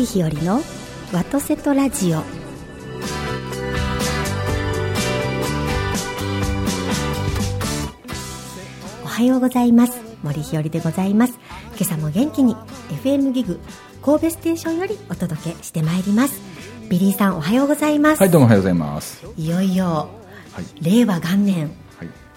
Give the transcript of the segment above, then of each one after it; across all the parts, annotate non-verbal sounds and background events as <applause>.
森日和のワトセトラジオ。おはようございます。森日和でございます。今朝も元気に FM ギグ神戸ステーションよりお届けしてまいります。ビリーさんおはようございます。はいどうもおはようございます。いよいよ、はい。令和元年。はい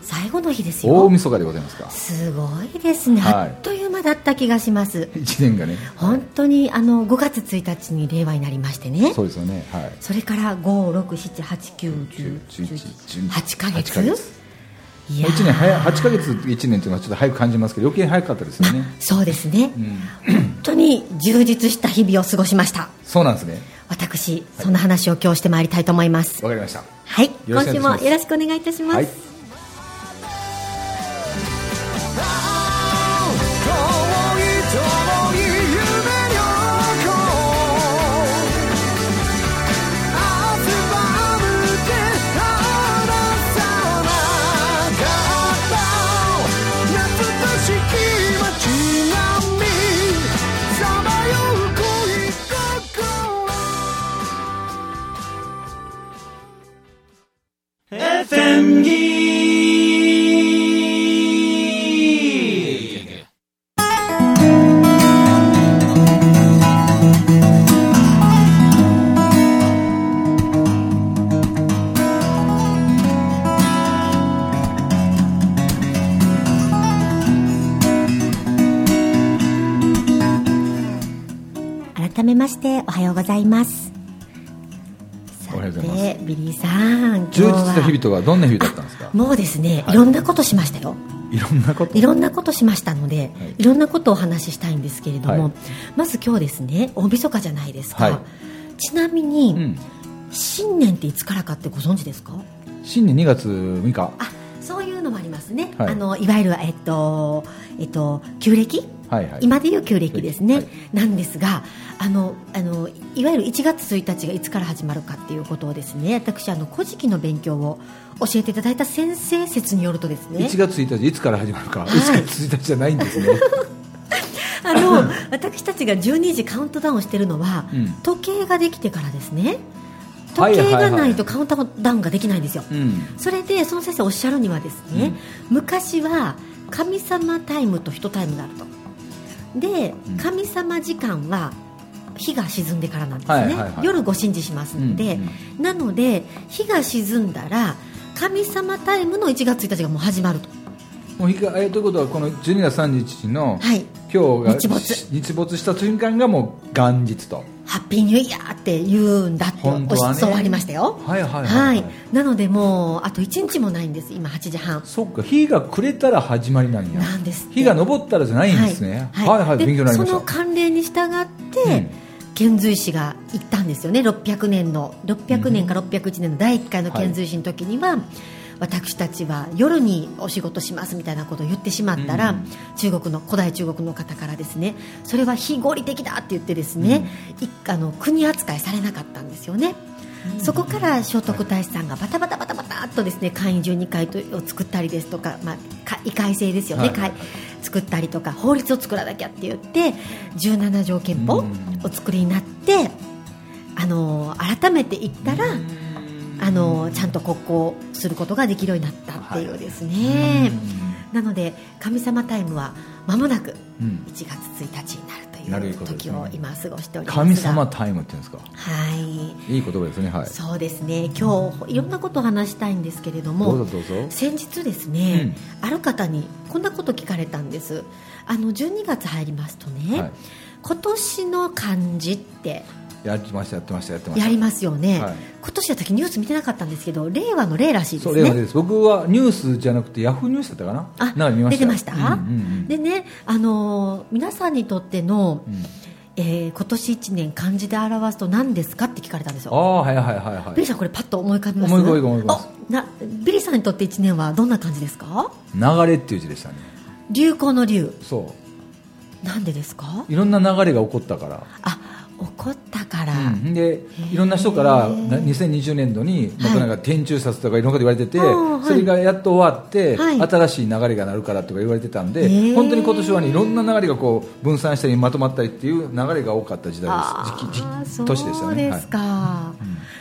最後の日ですよ。大晦日でございますか。すごいですね、はい。あっという間だった気がします。一年がね。本当にあの5月1日に令和になりましてね。そうですよね。はい。それから567891011ヶ月。8ヶ月。いやー。1年早い8ヶ月1年というのはちょっと早く感じますけど余計早かったですよね。そうですね、うん。本当に充実した日々を過ごしました。そうなんですね。私そんな話を今日してまいりたいと思います。わかりました。はい。今週もよろしくお願いいたします、はい改めましておはようございます。おはようございます。さてビリーさん充実はした日々とはどんな日々だったんですか？もうですね、はい。いろんなことしましたよ。いろんなこと？いろんなことしましたので、はい。い、ろんなことをお話ししたいんですけれども、はい。まず今日ですね大晦日じゃないですか、はい。ちなみに、うん。新年っていつからかってご存知ですか？新年2月6日。あそういうのもありますね、はい。あのいわゆる、えっとえっと、旧暦、はいはい。今でいう旧暦ですね、はい。なんですがあのあのいわゆる1月1日がいつから始まるかっていうことをですね私あの古事記の勉強を教えていただいた先生説によるとですね。1月1日いつから始まるか、はい。1月1日じゃないんですね。<laughs> あの私たちが12時カウントダウンしてるのは、うん。時計ができてからですね。はい時計はい。はいがないとカウントダウンができないんですよ、うん。それでその先生おっしゃるにはですね、昔は神様タイムと人タイムがあるとでうん。神様時間は日が沈んでからなんですね、はいはいはい。夜ご神事しますので、うんなので日が沈んだら神様タイムの1月1日がもう始まると。もう日がえということはこの12月31日の、はい。今日が日没。日没した瞬間がもう元日とハッピーニューイヤーって言うんだって本当はね。おそうありましたよ。はいはいはい、はい、なのでもうあと1日もないんです今8時半。そっか日が暮れたら始まりなんや。なんです日が昇ったらじゃないんですね。はい。はい、で勉強になりました。その慣例に従って、遣隋使が行ったんですよね。600年の600年か601年の第1回の遣隋使の時には、私たちは夜にお仕事しますみたいなことを言ってしまったら、うん。中国の古代中国の方からですねそれは非合理的だって言ってですね、一あの国扱いされなかったんですよね。そこから聖徳太子さんがバタバタバタバタっとですね会員12回を作ったりですとか、まあ、か異改正ですよね、はい会作ったりとか法律を作らなきゃって言って17条憲法を作りになってあの改めて言ったらあのちゃんと国交することができるようになったっていうですね、なので神様タイムは間もなくうん。1月1日になるという時を今過ごしておりますが。神様タイムっていうんですか？はい。いい言葉ですねはい。そうですね。今日いろんなことを話したいんですけれども先日ですね、ある方にこんなこと聞かれたんです。あの12月入りますとね、はい。今年の漢字ってやってましたやってましたやってました。やりますよね、はい。今年は時ニュース見てなかったんですけど令和の令らしいですそう例はねです僕はニュースじゃなくてヤフーニュースだったかなあなんか見ました。出てました、うんうんうんでね、あのー皆さんにとっての、うん。えー今年1年漢字で表すと何ですかって聞かれたんですよ。ああはいはいはいはい。ビリーさんこれパッと思い浮かびます？思い浮かび思い浮かびます。あなビリーさんにとって1年はどんな漢字ですか？流れっていう字でしたね。流行の流。そなんでですか？ういろんな流れが起こったから。あ起こったから、うん。でいろんな人からな2020年度にまたなんか天中殺とかいろんなこと言われてて、はい。それがやっと終わって、はい。新しい流れがなるからとか言われてたんで、本当に今年はねいろんな流れがこう分散したりまとまったりっていう流れが多かった時代あです。時年でしたね。すか、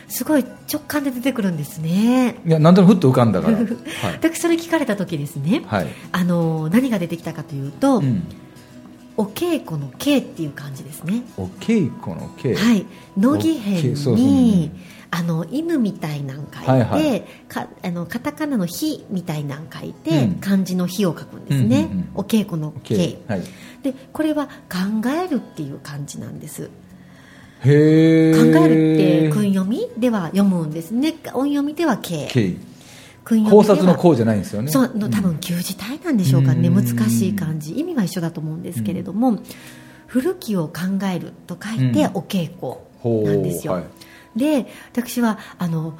すごい直感で出てくるんですね。はい、いやなんとなくふっと浮かんだから。<laughs> はい、私それ聞かれた時ですね、はい。あの何が出てきたかというと、うん、お稽古の稽っていう感じですね。お稽古の稽、はい。乃木編にあの犬みたいなん書いて、はいはい。かあのカタカナの「火」みたいなん書いて、うん。漢字の「火」を書くんですね、うんうんうんお稽古の「稽。稽はい、でこれは考えるっていう漢字なんです。へえ考えるって訓読みでは読むんですね。音読みでは稽考察の考じゃないんですよね。そうの多分旧字体なんでしょうかね、うん。難しい漢字意味は一緒だと思うんですけれども、古きを考えると書いてうん。お稽古なんですよ、はい。で私はあの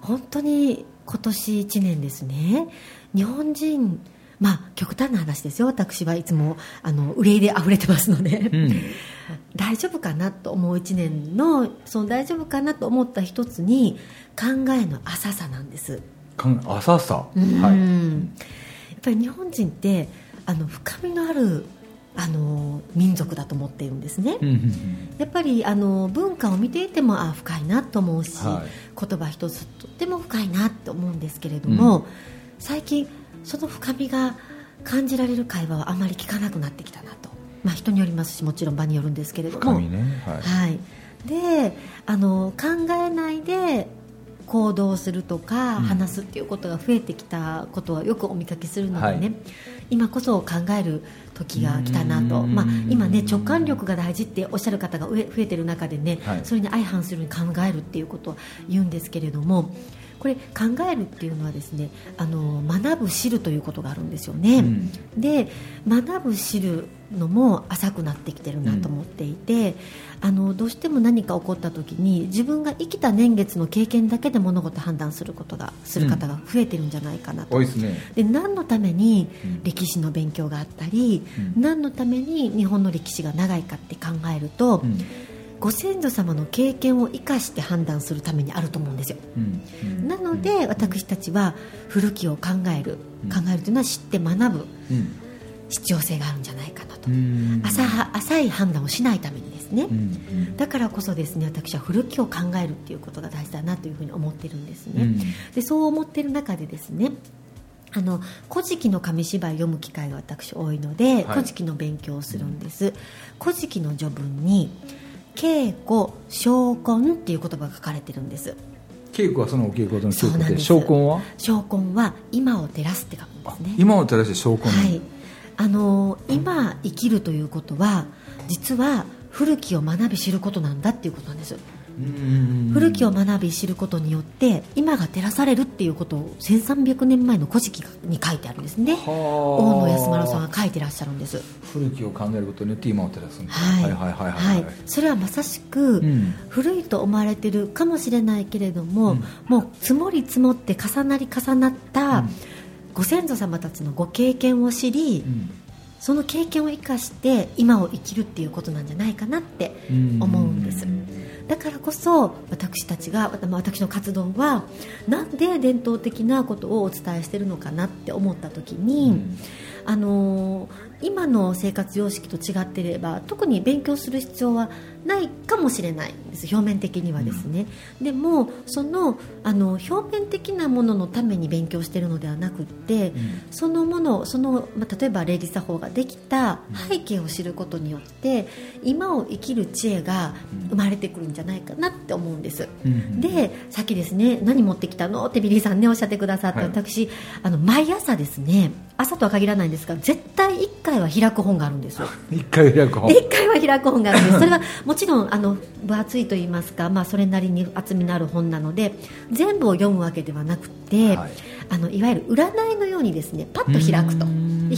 本当に今年1年ですね日本人まあ極端な話ですよ。私はいつもあの憂いで溢れてますので、うん。<laughs> 大丈夫かなと思う1年のその大丈夫かなと思った一つに考えの浅さなんです浅さ、うん。はい。やっぱり日本人ってあの深みのあるあの民族だと思っているんですね、やっぱりあの文化を見ていてもあ深いなと思うし、は言葉一つとっても深いなと思うんですけれども、うん。最近その深みが感じられる会話はあまり聞かなくなってきたなと、まあ、人によりますしもちろん場によるんですけれども。深みね。はい。はい、であの考えないで行動するとか、うん。話すっていうことが増えてきたことはよくお見かけするのでね、はい。今こそ考える時が来たなと、うん。まあ、今ね直感力が大事っておっしゃる方が増え増えてる中でね、はい。それに相反するように考えるっていうことを言うんですけれどもこれ考えるっていうのはですねあの学ぶ知るということがあるんですよね、うん。で学ぶ知るのも浅くなってきてるなと思っていて、あのどうしても何か起こった時に自分が生きた年月の経験だけで物事判断することがする方が増えてるんじゃないかなと、多いですね。で何のためにうん。歴史の勉強があったり、うん。何のために日本の歴史が長いかって考えると、うん。ご先祖様の経験を生かして判断するためにあると思うんですよ。うん。うん。なので私たちは古きを考えるうん。考えるというのは知って学ぶうん。必要性があるんじゃないかな浅は浅い判断をしないためにですね、うんだからこそですね私は古きを考えるっていうことが大事だなというふうに思ってるんですね、うん。でそう思ってる中でですねあの古事記の紙芝居を読む機会が私多いので、はい。古事記の勉強をするんです、古事記の序文に稽古証拠っていう言葉が書かれてるんです。稽古はそのお稽古の稽古でそうなんです。証拠は？証拠は今を照らすって書くんですね。今を照らして証拠に、はい、あの今生きるということは実は古きを学び知ることなんだっていうことなんです。うん。古きを学び知ることによって今が照らされるっていうことを1300年前の古事記に書いてあるんですね。大大野安丸さんが書いてらっしゃるんです。古きを考えることによって今を照らすんだ。はいはいはいはいはい。はい。それはまさしく、うん。古いと思われてるかもしれないけれども、うん。もう積もり積もって重なり重なった、うんご先祖様たちのご経験を知り、うん。その経験を生かして今を生きるっていうことなんじゃないかなって思うんです。だからこそ私たちがまあ私の活動はなんで伝統的なことをお伝えしてるのかなって思った時に、うん。あのー今の生活様式と違っていれば特に勉強する必要はないかもしれないんです表面的にはですね、でもそのあの表面的なもののために勉強しているのではなくって、うん。そのものその、まあ、例えば礼儀作法ができた背景を知ることによって今を生きる知恵が生まれてくるんじゃないかなって思うんです、うんでさっきですね何持ってきたのってビリーさんねおっしゃってくださって、はい。私あの毎朝ですね朝とは限らないんですが絶対1回は開く本があるんですよ。<laughs> 一回開く本。1回は開く本があるんです。それはもちろんあの分厚いと言いますか、まあ、それなりに厚みのある本なので全部を読むわけではなくて、はい。あのいわゆる占いのようにですねパッと開くと。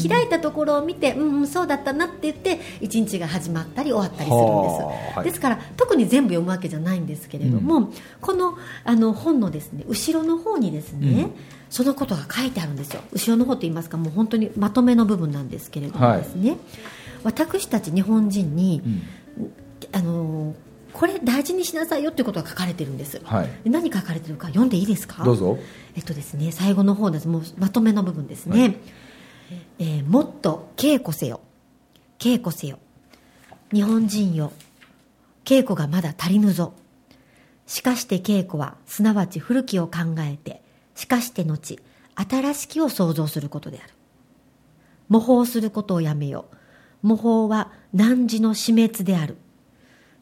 開いたところを見てうん、うん、そうだったなって言って一日が始まったり終わったりするんです、はい。ですから特に全部読むわけじゃないんですけれども、このあの本のですね後ろの方にですね、うん。そのことが書いてあるんですよ。後ろの方と言いますかもう本当にまとめの部分なんですけれどもですね、私たち日本人に、うんあのこれ大事にしなさいよっていうことが書かれてるんです、はい。で何書かれてるか読んでいいですか？どうぞ。えっとですね最後の方です。もうまとめの部分ですね、はい。えーもっと稽古せよ。稽古せよ。日本人よ。稽古がまだ足りぬぞ。しかして稽古はすなわち古きを考えてしかして後新しきを創造することである。模倣することをやめよ模倣は汝の死滅である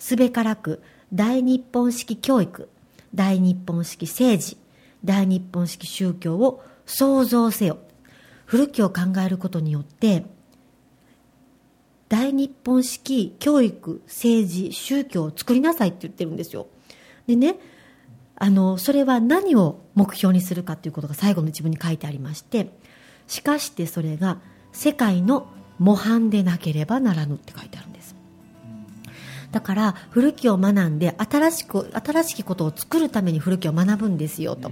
すべからく大日本式教育大日本式政治大日本式宗教を創造せよ。古きを考えることによって大日本式教育政治宗教を作りなさいって言ってるんですよ。でねあのそれは何を目標にするかということが最後の一文に書いてありましてしかしてそれが世界の模範でなければならぬって書いてあるんです。だから古きを学んで新しく新しきことを作るために古きを学ぶんですよと、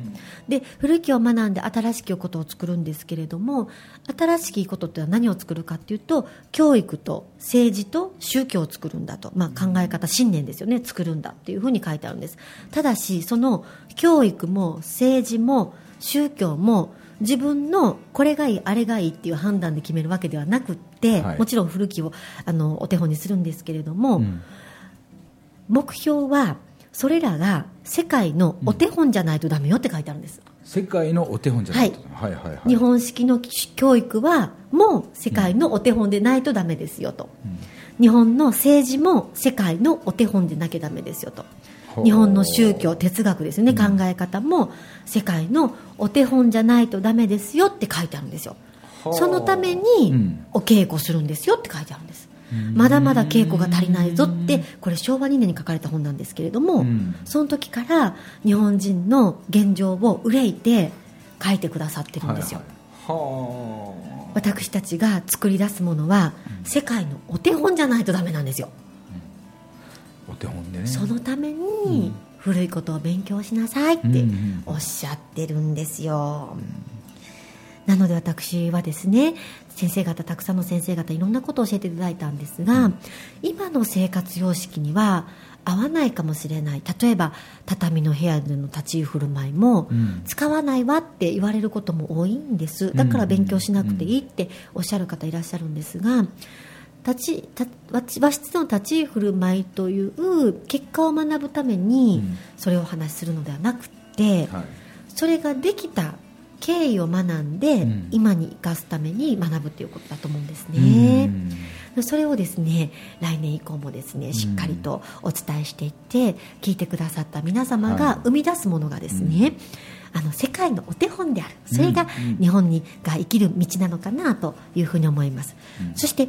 で古きを学んで新しきことを作るんですけれども新しきことってのは何を作るかっていうと教育と政治と宗教を作るんだと、まあ、考え方信念ですよね。作るんだっていうふうに書いてあるんです。ただしその教育も政治も宗教も自分のこれがいいあれがいいっていう判断で決めるわけではなくって、はい。もちろん古きをあのお手本にするんですけれども、うん目標はそれらが世界のお手本じゃないとダメよって書いてあるんです、世界のお手本じゃないと、はい、はいはい日本式の教育はもう世界のお手本でないとダメですよと、日本の政治も世界のお手本でなきゃダメですよと。日本の宗教哲学ですね、考え方も世界のお手本じゃないとダメですよって書いてあるんですよ。はあそのためにうん。お稽古するんですよって書いてあるんですまだまだ稽古が足りないぞってこれ昭和2年に書かれた本なんですけれども、うん。その時から日本人の現状を憂いて書いてくださってるんですよ、はいはい、は私たちが作り出すものは世界のお手本じゃないとダメなんですよ、あお手本でね。そのために古いことを勉強しなさいってうんうんおっしゃってるんですよ、なので私はですね先生方たくさんの先生方いろんなことを教えていただいたんですが、今の生活様式には合わないかもしれない。例えば畳の部屋での立ち居振る舞いも、うん。使わないわって言われることも多いんです。だから勉強しなくていいっておっしゃる方いらっしゃるんですが立ちた和室の立ち居振る舞いという結果を学ぶためにうん。それをお話しするのではなくて、はい。それができた経緯を学んで、うん。今に生かすために学ぶということだと思うんですね。うん。それをですね来年以降もですねしっかりとお伝えしていって聞いてくださった皆様はい。が生み出すものがですね、あの世界のお手本である。それが日本にが生きる道なのかなというふうに思います、うん。そして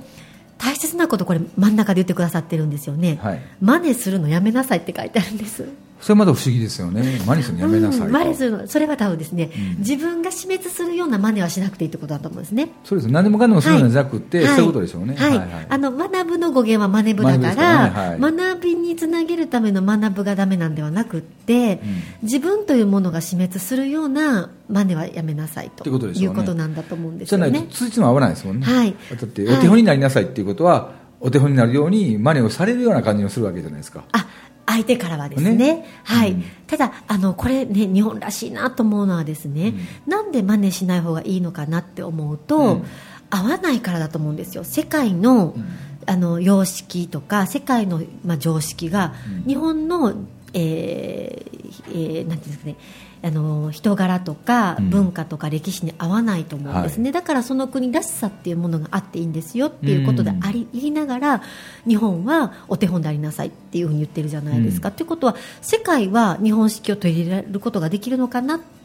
大切なことこれ真ん中で言ってくださってるんですよね、はい。真似するのやめなさいって書いてあるんですそれまた不思議ですよね。マニするのやめなさいと。うん真似するの。それは多分ですね、うん。自分が死滅するような真似はしなくていいってことだと思うんですね。そうです。何でもかんでもするのじゃなくて、そういうことでしょうね。はい、あの学ぶの語源は真似部だかららね。はい。学びにつなげるための学ぶがダメなんではなくって、自分というものが死滅するような真似はやめなさいとってことね。いうことなんだと思うんですじゃないとよね。通知も合わないですもんね、はい。だってお手本になりなさいっていうことは、お手本になるように真似をされるような感じをするわけじゃないですか。あ相手からはですね。ね。はい、うん。ただあのこれね日本らしいなと思うのはですね、なんで真似しない方がいいのかなって思うと、うん。合わないからだと思うんですよ。世界の,、うん。あの様式とか世界の、まあ、常識が、うん。日本の、えーえーなんていうんですかねあの人柄とかうん。文化とか歴史に合わないと思うんですね、だからその国らしさっていうものがあっていいんですよっていうことであり、言いながら日本はお手本でありなさいっていうふうに言ってるじゃないですか、うん。ということは世界は日本式を取り入れることができるのかなって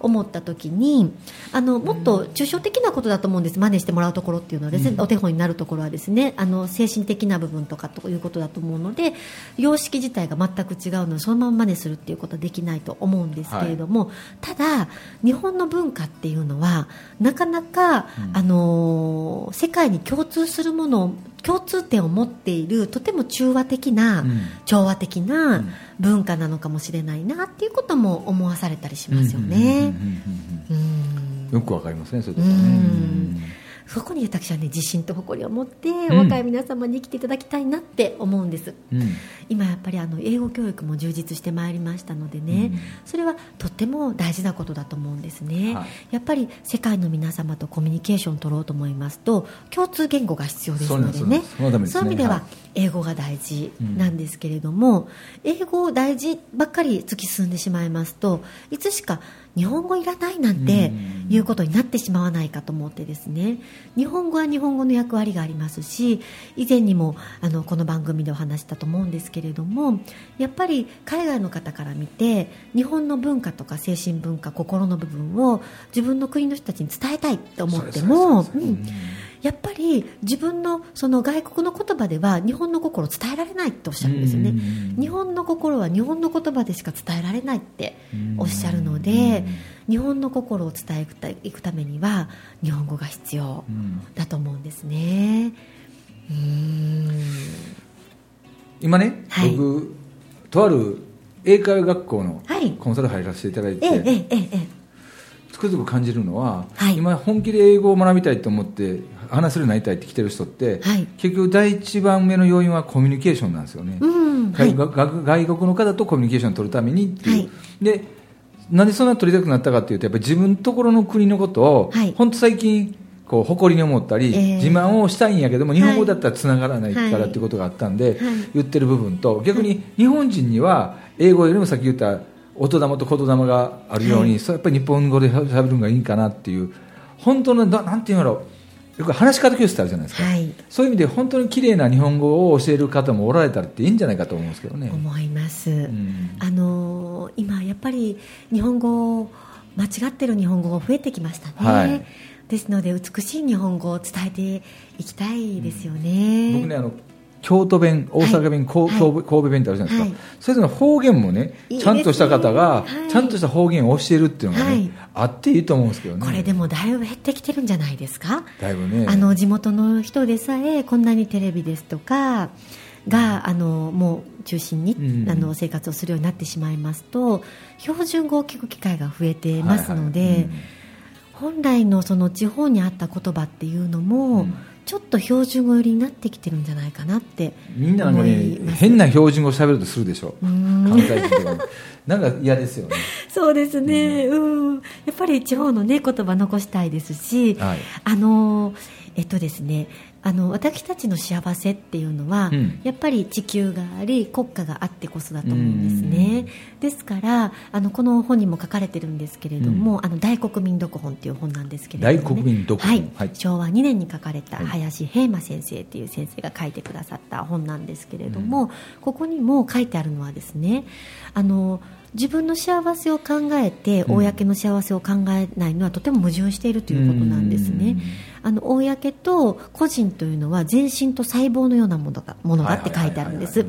思った時にあのもっと抽象的なことだと思うんです。真似してもらうところっていうのはですね、うん。お手本になるところはですねあの精神的な部分とかということだと思うので様式自体が全く違うのでそのまま真似するっていうことはできないと思うんですけれども、ただ日本の文化っていうのはなかなか、うん。あの世界に共通するものを共通点を持っているとても中和的な、うん。調和的うなん。文化なのかもしれないなっていうことも思わされたりしますよね。よくわかりますねそういうことはねうんそこに私はね自信と誇りを持って、ん。若い皆様に生きていただきたいなって思うんです。うん。今やっぱりあの英語教育も充実してまいりましたのでね、うん。それはとっても大事なことだと思うんですね、はい。やっぱり世界の皆様とコミュニケーションを取ろうと思いますと共通言語が必要ですのでね。そういう意味でははい英語が大事なんですけれども、英語大事ばっかり突き進んでしまいますといつしか日本語いらないなんてうん。いうことになってしまわないかと思ってですね。日本語は日本語の役割がありますし以前にもあのこの番組でお話したと思うんですけれどもやっぱり海外の方から見て日本の文化とか精神文化心の部分を自分の国の人たちに伝えたいと思ってもそうやっぱり自分のその外国の言葉では日本の心を伝えられないっておっしゃるんですよね。うん。日本の心は日本の言葉でしか伝えられないっておっしゃるので日本の心を伝えていくためには日本語が必要うん。だと思うんですね。うーん。今ね、はい。僕とある英会話学校のはい。コンサル入らせていただいて、えええええええつくづく感じるのは、はい。今本気で英語を学びたいと思って話せるようになりたいって来てる人って、はい。結局第一番目の要因はコミュニケーションなんですよね、うん。はい。外国の方とコミュニケーションを取るためにっていう、はい。でなんでそんな取りたくなったかっていうとやっぱり自分のところの国のことを、はい。本当最近こう誇りに思ったり、えー自慢をしたいんやけども日本語だったらつながらないからはいっていうことがあったんで、はい。言ってる部分と逆に日本人には英語よりもさっき言った音玉と言霊があるように、はい。それやっぱり日本語で喋るのがいいかなっていう本当のななんていうんだろう。よく話し方教室ってあるじゃないですか、はい。そういう意味で本当に綺麗な日本語を教える方もおられたらっていいんじゃないかと思うんですけどね。思います、ん。あのー今やっぱり日本語間違ってる日本語が増えてきましたね、はい。ですので美しい日本語を伝えていきたいですよね、僕ねあの京都弁、大阪弁、はい。神戸弁ってあるじゃないですか、はい。それぞれの方言もねちゃんとした方が、はいちゃんとした方言を教えるっていうのがね、はい。あっていいと思うんですけどね。これでもだいぶ減ってきてるんじゃないですか、だいぶね。あの地元の人でさえこんなにテレビですとかがあのもう中心に、うん。あの生活をするようになってしまいますと標準語を聞く機会が増えてますので、はいはい。うん。本来のその地方にあった言葉っていうのも、うんちょっと標準語寄りになってきてるんじゃないかなってみんななんかね変な標準語を喋るとするでしょ。うん。関西人とかねなんか嫌ですよね。<laughs> そうですね、うん、やっぱり地方の、ね、言葉残したいですし、はい。あのえっとですねあの私たちの幸せっていうのは、うん。やっぱり地球があり国家があってこそだと思うんですね。ですからあのこの本にも書かれてるんですけれども「あの大国民読本」っていう本なんですけれども、ね、大国民読本。はい。はい。昭和2年に書かれたはい。林平馬先生っていう先生が書いてくださった本なんですけれども、ここにも書いてあるのはですねあの自分の幸せを考えてうん。公の幸せを考えないのはとても矛盾しているということなんですね。あの公と個人というのは全身と細胞のようなものだものだって書いてあるんです。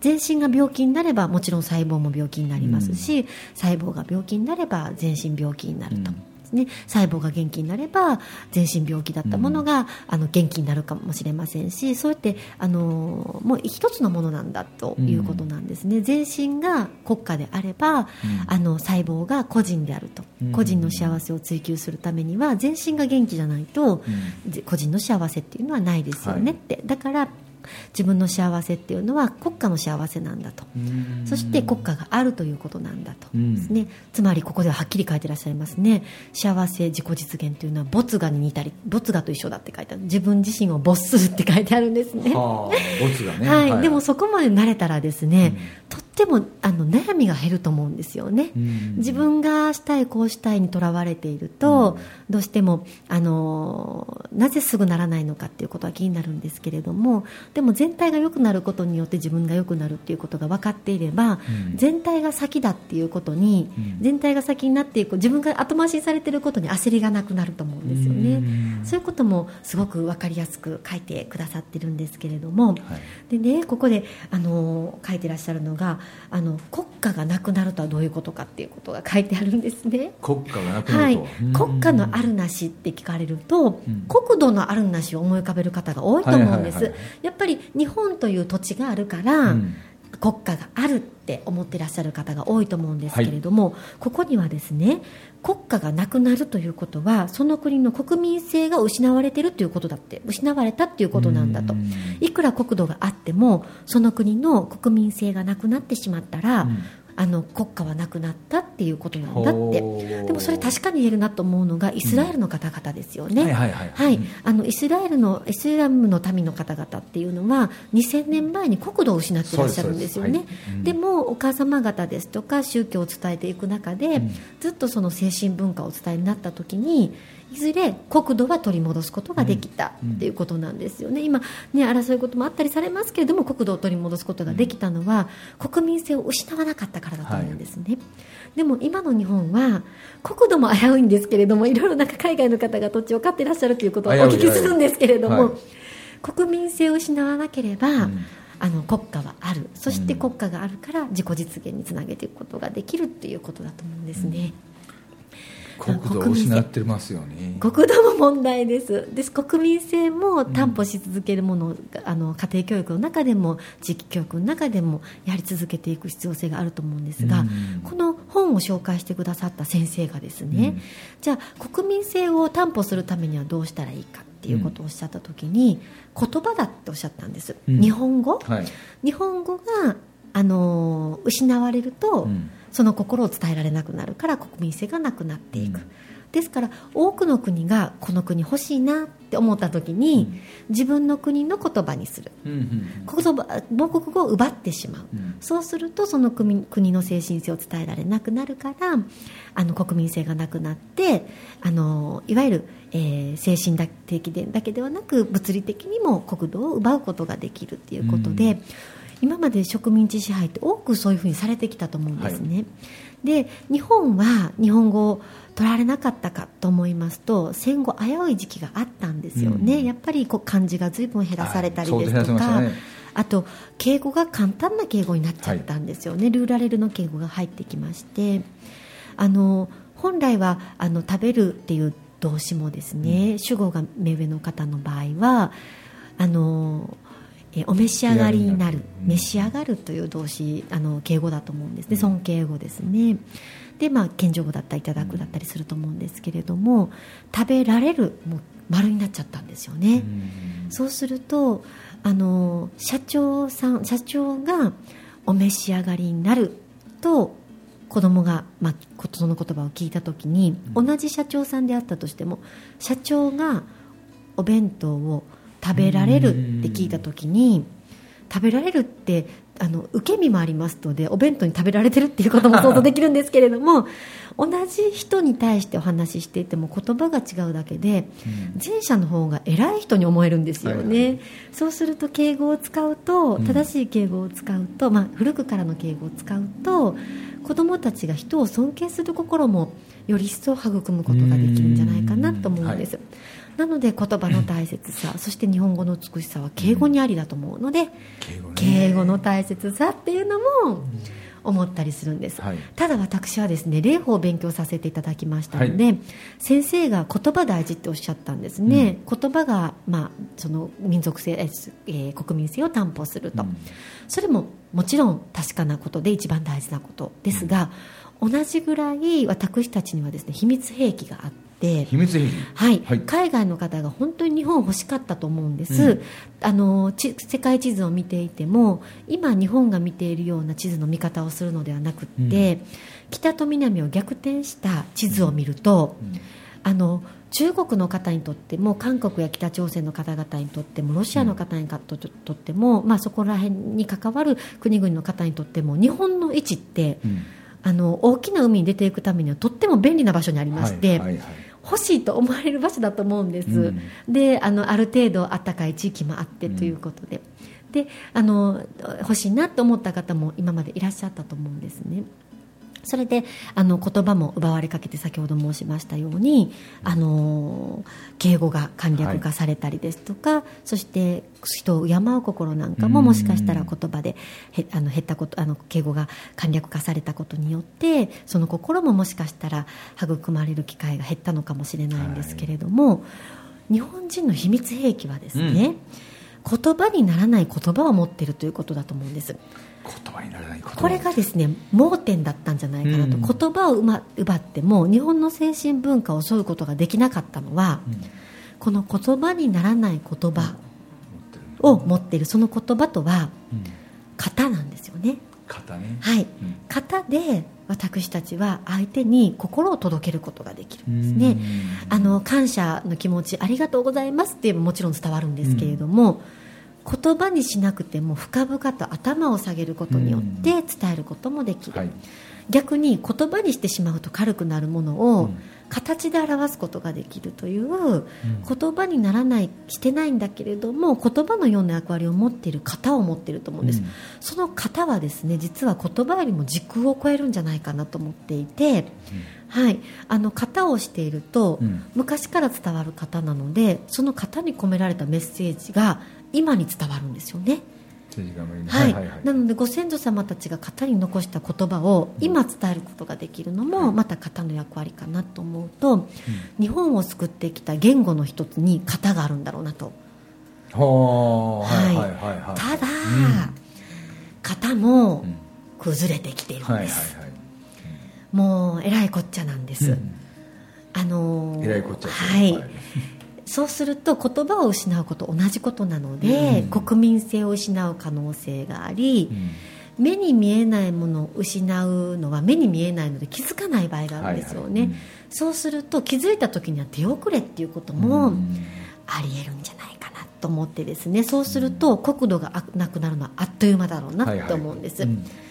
全身が病気になればもちろん細胞も病気になりますし、細胞が病気になれば全身病気になると。ね、細胞が元気になれば全身病気だったものが、あの元気になるかもしれませんしそうやってあのもう一つのものなんだということなんですね、全身が国家であれば、あの細胞が個人であると、うん。個人の幸せを追求するためには全身が元気じゃないと、ぜ個人の幸せっていうのはないですよねって、だから自分の幸せっていうのは国家の幸せなんだと、うん。そして国家があるということなんだと、うんですね、つまりここでははっきり書いてらっしゃいますね。幸せ自己実現というのは没我に似たり没我と一緒だって書いてある。自分自身を没するって書いてあるんですね。はあ、ボツがね。はい、でもそこまで慣れたらですね、うんてもあの悩みが減ると思うんですよね、うん。自分がしたいこうしたいにとらわれていると、どうしてもあのなぜすぐならないのかっていうことは気になるんですけれどもでも全体が良くなることによって自分が良くなるっていうことが分かっていれば、うん。全体が先だっていうことに、うん。全体が先になっていく自分が後回しにされていることに焦りがなくなると思うんですよね、うん。そういうこともすごく分かりやすく書いてくださってるんですけれども、はい。でね、ここであの書いてらっしゃるのがあの国家がなくなるとはどういうことかっていうことが書いてあるんですね。国家がなくなは。い。ると。うん、国家のあるなしって聞かれると、うん。国土のあるなしを思い浮かべる方が多いと思うんです、はいはいはいやっぱり日本という土地があるから、うん。国家があるって思ってらっしゃる方が多いと思うんですけれども、はい、ここにはですね国家がなくなるということはその国の国民性が失われているということだって失われたっていうことなんだと。いくら国土があってもその国の国民性がなくなってしまったら、うんあの国家はなくなったっていうことなんだって。でもそれ確かに言えるなと思うのがイスラエルの方々ですよね、はいあのイスラエルのイスラムの民の方々っていうのは2000年前に国土を失っていらっしゃるんですよね、でもお母様方ですとか宗教を伝えていく中で、ずっとその精神文化をお伝えになった時にいずれ国土は取り戻すことができたっていうことなんですよね、今、ね、争いこともあったりされますけれども国土を取り戻すことができたのは国民性を失わなかったからだと思うんですね、はい、でも今の日本は国土も危ういんですけれどもいろいろなんか海外の方が土地を買ってらっしゃるということをお聞きするんですけれども、はい、国民性を失わなければ、うん。あの国家はある。そして国家があるから自己実現につなげていくことができるっていうことだと思うんですね。うん国土を失ってますよね。国土も問題です。です国民性も担保し続けるもの、うん、あの家庭教育の中でも地域教育の中でもやり続けていく必要性があると思うんですが、うん、この本を紹介してくださった先生がですね、うん、じゃあ国民性を担保するためにはどうしたらいいかっていうことをおっしゃった時に、言葉だっておっしゃったんです、日本語、はい、日本語があの失われると、その心を伝えられなくなるから国民性がなくなっていく、うん、ですから多くの国がこの国欲しいなって思った時に、うん、自分の国の言葉にする、うんうんうん、言葉母国語を奪ってしまう、うん、そうするとその国国の精神性を伝えられなくなるからあの国民性がなくなってあのいわゆる、えー、精神的でだけではなく物理的にも国土を奪うことができるということで。うん今まで植民地支配って多くそういうふうにされてきたと思うんですね、はい、で日本は日本語を取られなかったかと思いますと戦後危うい時期があったんですよね、うん、やっぱりこう漢字が随分減らされたりですとか、はいね、あと敬語が簡単な敬語になっちゃったんですよね、はい、ルーラレルの敬語が入ってきまして。あの本来はあの食べるっていう動詞もですね、うん、主語が目上の方の場合はあのえお召し上がりになる。召し上がるという動詞あの敬語だと思うんですね。尊敬語ですね。でまあ謙譲語だったりいただくだったりすると思うんですけれども食べられるも丸になっちゃったんですよね。そうするとあの社長さん社長がお召し上がりになると子供がまあその言葉を聞いた時に同じ社長さんであったとしても社長がお弁当を食べられるって聞いた時に食べられるってあの受け身もありますのでお弁当に食べられてるっていうことも想像できるんですけれども <laughs> 同じ人に対してお話ししていても言葉が違うだけで、前者の方が偉い人に思えるんですよね、はいはい、そうすると敬語を使うと正しい敬語を使うと、まあ、古くからの敬語を使うと子どもたちが人を尊敬する心もより一層育むことができるんじゃないかなと思うんです。なので言葉の大切さそして日本語の美しさは敬語にありだと思うので、敬語、ね、敬語の大切さっていうのも思ったりするんです、はい、ただ私はですね礼法を勉強させていただきましたので、はい、先生が言葉大事っておっしゃったんですね、うん、言葉が、まあ、その民族性、えー、国民性を担保すると、うん、それももちろん確かなことで一番大事なことですが、うん、同じぐらい私たちにはですね秘密兵器があって秘密兵器、はい、はい、海外の方が本当に日本欲しかったと思うんです、うん、あの世界地図を見ていても今日本が見ているような地図の見方をするのではなくて、うん、北と南を逆転した地図を見ると、うん、あの中国の方にとっても韓国や北朝鮮の方々にとってもロシアの方にとっても、まあ、そこら辺に関わる国々の方にとっても日本の位置って、あの大きな海に出ていくためにはとっても便利な場所にありまして、はい。はい。はい欲しいと思われる場所だと思うんです、うん、であのある程度暖かい地域もあってということで、うん、であの欲しいなと思った方も今までいらっしゃったと思うんですね。それであの言葉も奪われかけて先ほど申しましたようにあの敬語が簡略化されたりですとか、はい、そして人を敬う心なんかももしかしたら言葉でへあの減ったことあの敬語が簡略化されたことによってその心ももしかしたら育まれる機会が減ったのかもしれないんですけれども、はい、日本人の秘密兵器はですね、うん。言葉にならない言葉を持っているということだと思うんです言葉にならないこれがですね盲点だったんじゃないかなと、うん。言葉を奪っても日本の精神文化を襲うことができなかったのは、うん。この言葉にならない言葉を持っている。その言葉とはうん。型なんですよね。型ね。はい。うん。型で私たちは相手に心を届けることができるんですね。うん。あの感謝の気持ちありがとうございますってもちろん伝わるんですけれども、言葉にしなくても深々と頭を下げることによって伝えることもできる、はい。逆に言葉にしてしまうと軽くなるものをうん。形で表すことができるという言葉にならないしてないんだけれども言葉のような役割を持っている型を持っていると思うんです、うん。その型はですね実は言葉よりも時空を超えるんじゃないかなと思っていて、はい、あの型をしていると、うん。昔から伝わる型なのでその型に込められたメッセージが今に伝わるんですよね。はい。はいはいなのでご先祖様たちが型に残した言葉を今伝えることができるのもまた型の役割かなと思うと、日本を救ってきた言語の一つに型があるんだろうなと、はいはいはいはい。はい。ただ、うん。型もうん。崩れてきているんです、もうえらいこっちゃなんです、うん。あのーえらいこっちゃはい、そうすると言葉を失うこと同じことなので、うん。国民性を失う可能性があり、うん。目に見えないものを失うのは目に見えないので気づかない場合があるんですよね、はいはい。うんそうすると気づいた時には手遅れっていうことうもん。ありえるんじゃないかなと思ってですね。そうすると国土がなくなるのはあっという間だろうなと思うんです、はいはい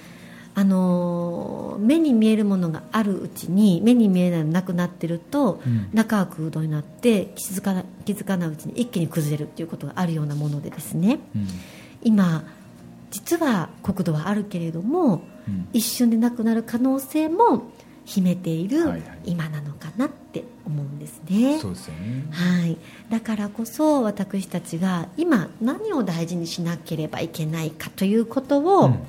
あのー目に見えるものがあるうちに目に見えないのがなくなってると、うん。中は空洞になって気づかな気づかないうちに一気に崩れるっていうことがあるようなものでですね。うん。今実は国土はあるけれどもうん。一瞬でなくなる可能性も秘めている今なのかなって思うんですね。そうですよね。はい、だからこそ私たちが今何を大事にしなければいけないかということをうん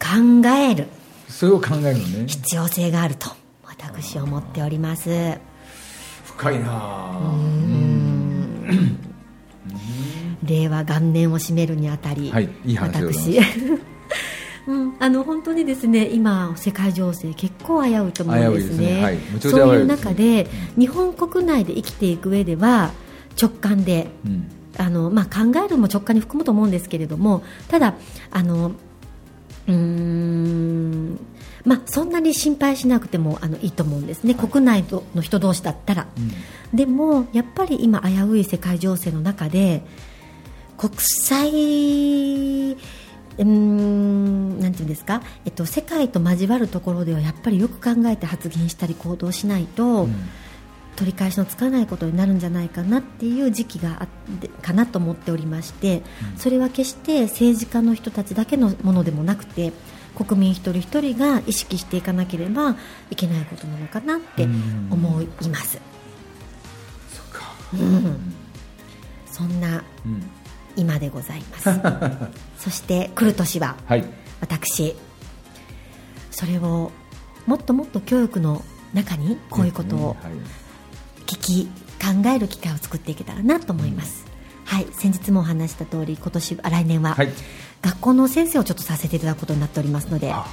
考える。それを考えるのね。必要性があると私は思っております。深いなあ。令和元年を締めるにあたり、はいいい私。<laughs> うん、あの本当にですね今、世界情勢結構危ういと思うんですね。ね、はいそういう危ういですね。中で、日本国内で生きていく上では直感でうん。あの、まあ、考えるも直感に含むと思うんですけれどもただあのうーん。まあ、そんなに心配しなくてもあのいいと思うんですね、国内の人同士だったら。でもやっぱり今危うい世界情勢の中で国際うーんなんていうんですか、えっと、世界と交わるところではやっぱりよく考えて発言したり行動しないと、うん取り返しのつかないことになるんじゃないかなっていう時期があってかなと思っておりまして、それは決して政治家の人たちだけのものでもなくて国民一人一人が意識していかなければいけないことなのかなって思います。そっか。うん。そんなうん。今でございます。<laughs> そして来る年ははい。私それをもっともっと教育の中にこういうことをはい聞き考える機会を作っていけたらなと思います、はい。先日もお話した通り今年あ来年ははい。学校の先生をちょっとさせていただくことになっておりますので。あ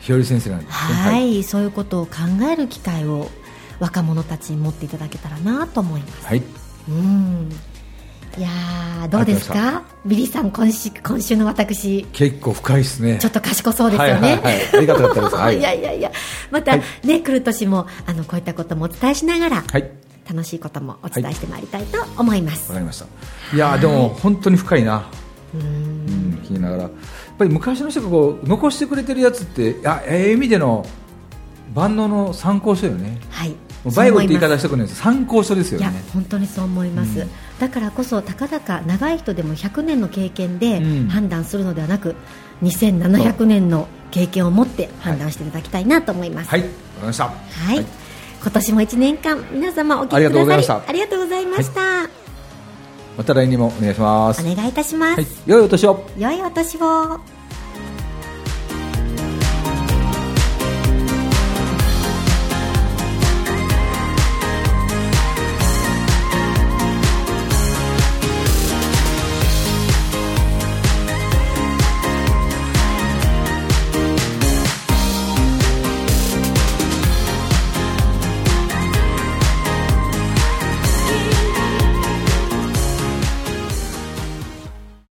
日和先生なんですね。はい。そういうことを考える機会を若者たちに持っていただけたらなと思います。はい。うん。いやーどうですか？ビリーさん今週今週の私。結構深いですね。ちょっと賢そうですよね、はいはいはい。ありがたかったです。はい。<laughs> いやいやいや。また、はい。ね来る年もあのこういったこともお伝えしながら、はい楽しいこともお伝えしてまいりたいと思います、わかりました。いやーでも本当に深いな。うーん。うん聞きながらやっぱり昔の人がこう残してくれてるやつってあええ意味での万能の参考書よね。はい。バイブルって言い方したくないです。参考書ですよいやね本当にそう思います、うん。だからこそたかだか長い人でも100年の経験でうん。判断するのではなく、2700年の経験を持って判断していただきたいなと思います、はい。わかりました。はい、今年も1年間皆様お聞きくださありがとうございました。ありがとうございました、また来年もお願いします。お願いいたします、はい。良いお年を。良いお年を